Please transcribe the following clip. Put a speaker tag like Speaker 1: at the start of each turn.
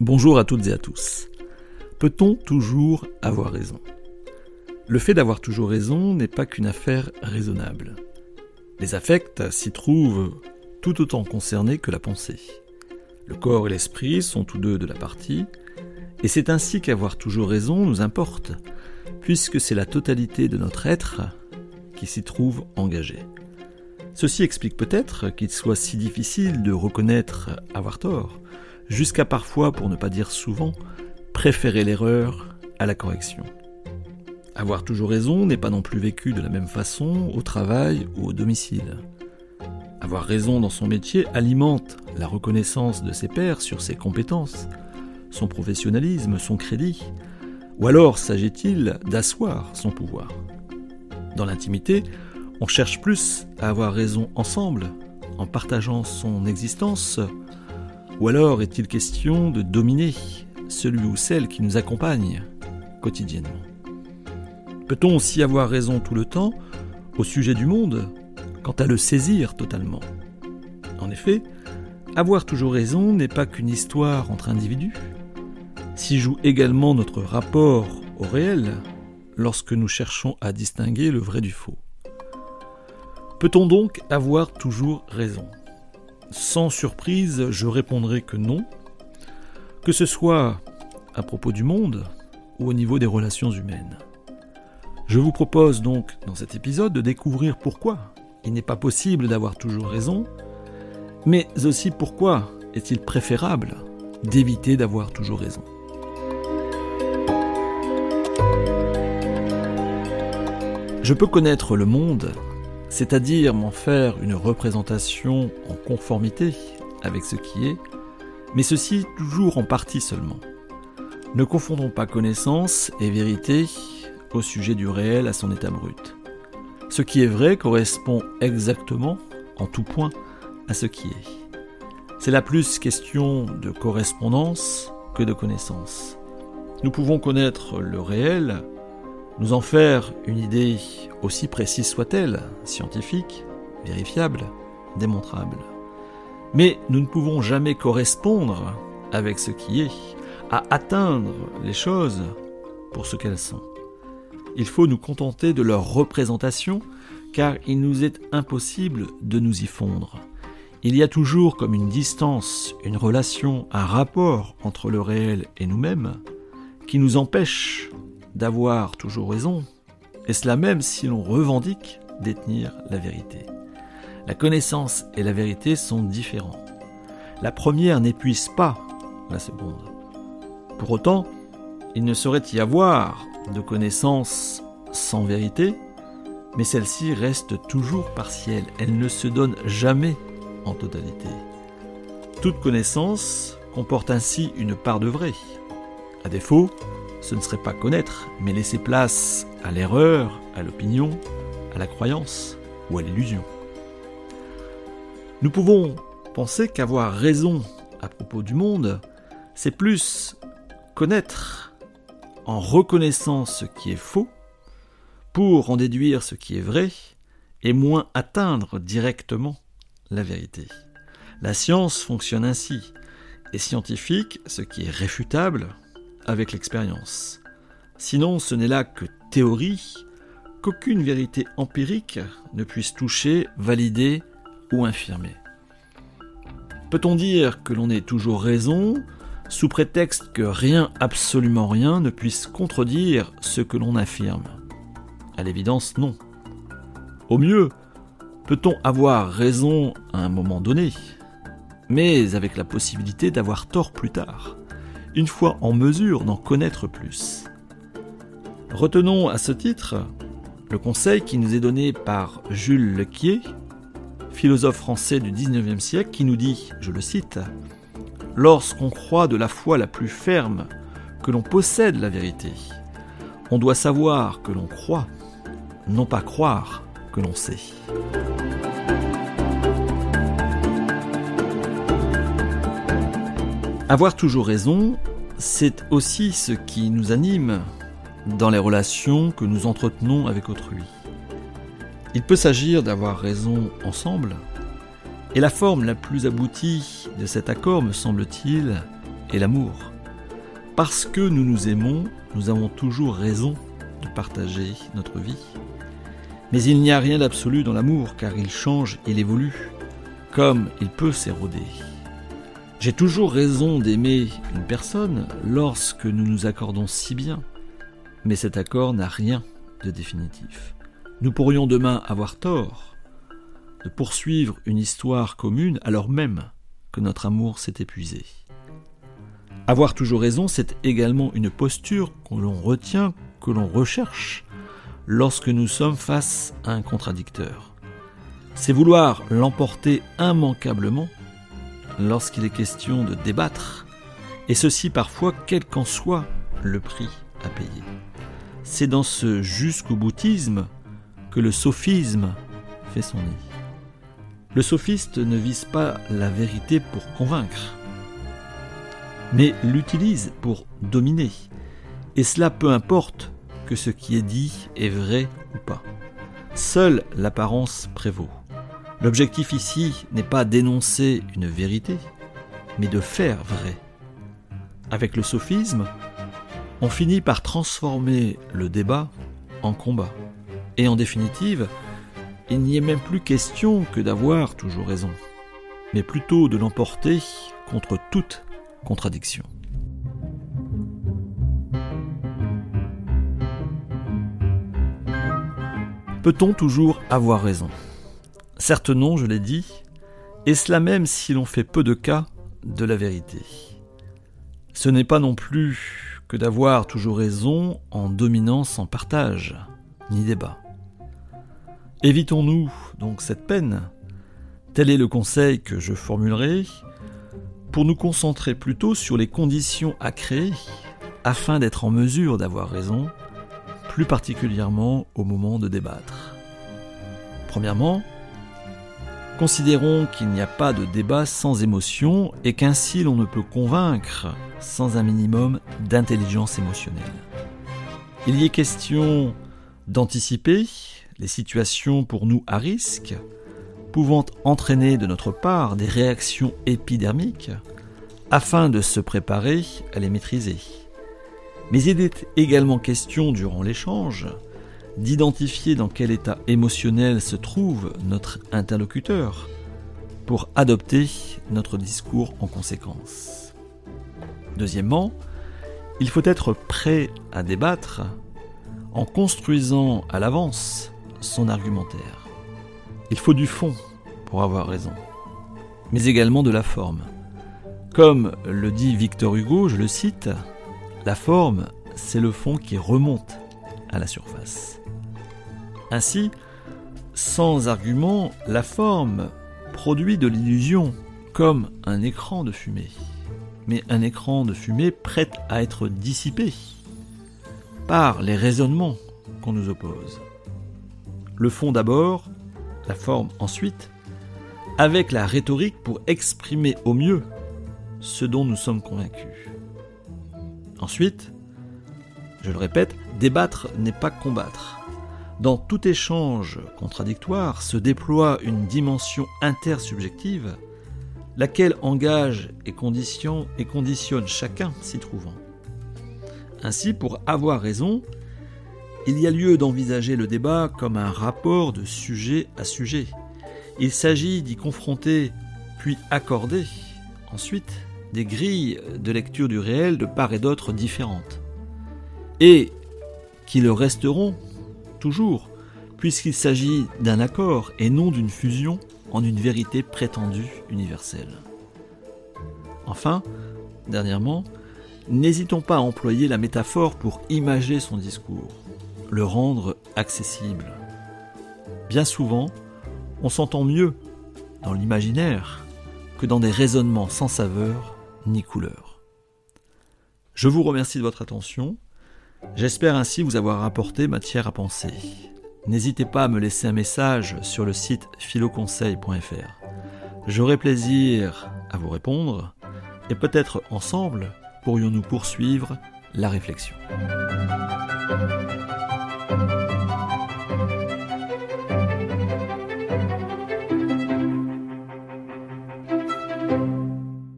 Speaker 1: Bonjour à toutes et à tous. Peut-on toujours avoir raison? Le fait d'avoir toujours raison n'est pas qu'une affaire raisonnable. Les affects s'y trouvent tout autant concernés que la pensée. Le corps et l'esprit sont tous deux de la partie, et c'est ainsi qu'avoir toujours raison nous importe, puisque c'est la totalité de notre être qui s'y trouve engagée. Ceci explique peut-être qu'il soit si difficile de reconnaître avoir tort, jusqu'à parfois, pour ne pas dire souvent, préférer l'erreur à la correction. Avoir toujours raison n'est pas non plus vécu de la même façon au travail ou au domicile. Avoir raison dans son métier alimente la reconnaissance de ses pairs sur ses compétences, son professionnalisme, son crédit, ou alors s'agit-il d'asseoir son pouvoir. Dans l'intimité, on cherche plus à avoir raison ensemble, en partageant son existence, ou alors est-il question de dominer celui ou celle qui nous accompagne quotidiennement? Peut-on aussi avoir raison tout le temps au sujet du monde, quant à le saisir totalement? En effet, avoir toujours raison n'est pas qu'une histoire entre individus. S'y joue également notre rapport au réel lorsque nous cherchons à distinguer le vrai du faux. Peut-on donc avoir toujours raison? Sans surprise, je répondrai que non, que ce soit à propos du monde ou au niveau des relations humaines. Je vous propose donc dans cet épisode de découvrir pourquoi il n'est pas possible d'avoir toujours raison, mais aussi pourquoi est-il préférable d'éviter d'avoir toujours raison. Je peux connaître le monde c'est-à-dire m'en faire une représentation en conformité avec ce qui est, mais ceci toujours en partie seulement. Ne confondons pas connaissance et vérité au sujet du réel à son état brut. Ce qui est vrai correspond exactement, en tout point, à ce qui est. C'est la plus question de correspondance que de connaissance. Nous pouvons connaître le réel nous en faire une idée aussi précise soit-elle, scientifique, vérifiable, démontrable. Mais nous ne pouvons jamais correspondre avec ce qui est, à atteindre les choses pour ce qu'elles sont. Il faut nous contenter de leur représentation, car il nous est impossible de nous y fondre. Il y a toujours comme une distance, une relation, un rapport entre le réel et nous-mêmes, qui nous empêche d'avoir toujours raison, et cela même si l'on revendique détenir la vérité. La connaissance et la vérité sont différents. La première n'épuise pas la seconde. Pour autant, il ne saurait y avoir de connaissance sans vérité, mais celle-ci reste toujours partielle, elle ne se donne jamais en totalité. Toute connaissance comporte ainsi une part de vrai. À défaut, ce ne serait pas connaître, mais laisser place à l'erreur, à l'opinion, à la croyance ou à l'illusion. Nous pouvons penser qu'avoir raison à propos du monde, c'est plus connaître en reconnaissant ce qui est faux, pour en déduire ce qui est vrai, et moins atteindre directement la vérité. La science fonctionne ainsi. Et scientifique, ce qui est réfutable, avec l'expérience. Sinon, ce n'est là que théorie, qu'aucune vérité empirique ne puisse toucher, valider ou infirmer. Peut-on dire que l'on ait toujours raison sous prétexte que rien, absolument rien, ne puisse contredire ce que l'on affirme? À l'évidence, non. Au mieux, peut-on avoir raison à un moment donné, mais avec la possibilité d'avoir tort plus tard? Une fois en mesure d'en connaître plus. Retenons à ce titre le conseil qui nous est donné par Jules Lequier, philosophe français du XIXe siècle, qui nous dit, je le cite, Lorsqu'on croit de la foi la plus ferme que l'on possède la vérité, on doit savoir que l'on croit, non pas croire que l'on sait. Avoir toujours raison, c'est aussi ce qui nous anime dans les relations que nous entretenons avec autrui. Il peut s'agir d'avoir raison ensemble, et la forme la plus aboutie de cet accord, me semble-t-il, et l'amour. Parce que nous nous aimons, nous avons toujours raison de partager notre vie. Mais il n'y a rien d'absolu dans l'amour car il change, il évolue, comme il peut s'éroder. J'ai toujours raison d'aimer une personne lorsque nous nous accordons si bien, mais cet accord n'a rien de définitif. Nous pourrions demain avoir tort de poursuivre une histoire commune alors même que notre amour s'est épuisé. Avoir toujours raison, c'est également une posture que l'on retient, que l'on recherche lorsque nous sommes face à un contradicteur. C'est vouloir l'emporter immanquablement lorsqu'il est question de débattre, et ceci parfois quel qu'en soit le prix à payer. C'est dans ce jusqu'au boutisme que le sophisme fait son nid. Le sophiste ne vise pas la vérité pour convaincre, mais l'utilise pour dominer. Et cela peu importe que ce qui est dit est vrai ou pas. Seule l'apparence prévaut. L'objectif ici n'est pas d'énoncer une vérité, mais de faire vrai. Avec le sophisme, on finit par transformer le débat en combat. Et en définitive, il n'y est même plus question que d'avoir toujours raison, mais plutôt de l'emporter contre toute contradiction. Peut-on toujours avoir raison? Certes non, je l'ai dit, et cela même si l'on fait peu de cas de la vérité. Ce n'est pas non plus que d'avoir toujours raison en dominant sans partage, ni débat. Évitons-nous donc cette peine Tel est le conseil que je formulerai pour nous concentrer plutôt sur les conditions à créer afin d'être en mesure d'avoir raison, plus particulièrement au moment de débattre. Premièrement, considérons qu'il n'y a pas de débat sans émotion et qu'ainsi l'on ne peut convaincre sans un minimum d'intelligence émotionnelle. Il y est question d'anticiper les situations pour nous à risque, pouvant entraîner de notre part des réactions épidermiques, afin de se préparer à les maîtriser. Mais il est également question durant l'échange d'identifier dans quel état émotionnel se trouve notre interlocuteur pour adopter notre discours en conséquence. Deuxièmement, il faut être prêt à débattre en construisant à l'avance son argumentaire. Il faut du fond pour avoir raison, mais également de la forme. Comme le dit Victor Hugo, je le cite, la forme, c'est le fond qui remonte à la surface. Ainsi, sans argument, la forme produit de l'illusion, comme un écran de fumée. Mais un écran de fumée prête à être dissipé par les raisonnements qu'on nous oppose. Le fond d'abord, la forme ensuite, avec la rhétorique pour exprimer au mieux ce dont nous sommes convaincus. Ensuite, je le répète, débattre n'est pas combattre. Dans tout échange contradictoire se déploie une dimension intersubjective, laquelle engage et conditionne, et conditionne chacun s'y trouvant. Ainsi, pour avoir raison, il y a lieu d'envisager le débat comme un rapport de sujet à sujet. Il s'agit d'y confronter, puis accorder, ensuite, des grilles de lecture du réel de part et d'autre différentes. Et qui le resteront toujours, puisqu'il s'agit d'un accord et non d'une fusion en une vérité prétendue universelle. Enfin, dernièrement, n'hésitons pas à employer la métaphore pour imager son discours le rendre accessible. Bien souvent, on s'entend mieux dans l'imaginaire que dans des raisonnements sans saveur ni couleur. Je vous remercie de votre attention. J'espère ainsi vous avoir apporté matière à penser. N'hésitez pas à me laisser un message sur le site philoconseil.fr. J'aurai plaisir à vous répondre et peut-être ensemble pourrions-nous poursuivre la réflexion.